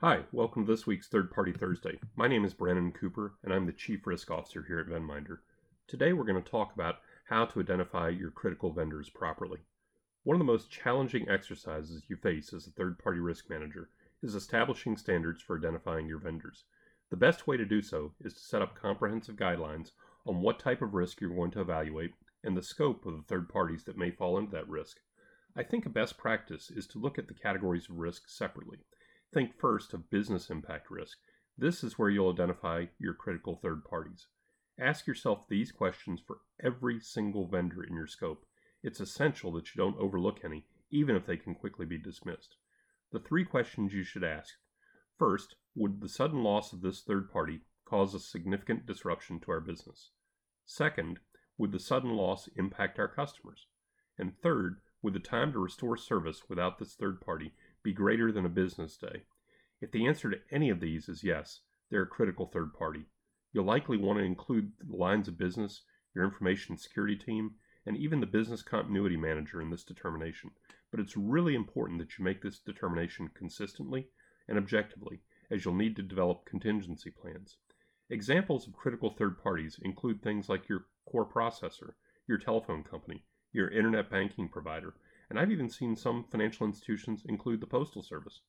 Hi, welcome to this week's Third Party Thursday. My name is Brandon Cooper, and I'm the Chief Risk Officer here at Venminder. Today we're going to talk about how to identify your critical vendors properly. One of the most challenging exercises you face as a third party risk manager is establishing standards for identifying your vendors. The best way to do so is to set up comprehensive guidelines on what type of risk you're going to evaluate and the scope of the third parties that may fall into that risk. I think a best practice is to look at the categories of risk separately Think first of business impact risk. This is where you'll identify your critical third parties. Ask yourself these questions for every single vendor in your scope. It's essential that you don't overlook any, even if they can quickly be dismissed. The three questions you should ask First, would the sudden loss of this third party cause a significant disruption to our business? Second, would the sudden loss impact our customers? And third, would the time to restore service without this third party be greater than a business day? If the answer to any of these is yes, they're a critical third party. You'll likely want to include the lines of business, your information security team, and even the business continuity manager in this determination. But it's really important that you make this determination consistently and objectively, as you'll need to develop contingency plans. Examples of critical third parties include things like your core processor, your telephone company, your internet banking provider, and I've even seen some financial institutions include the Postal Service.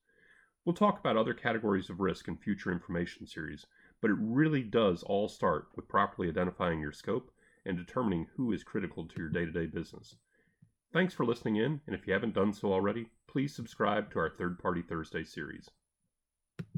We'll talk about other categories of risk in future information series, but it really does all start with properly identifying your scope and determining who is critical to your day to day business. Thanks for listening in, and if you haven't done so already, please subscribe to our Third Party Thursday series.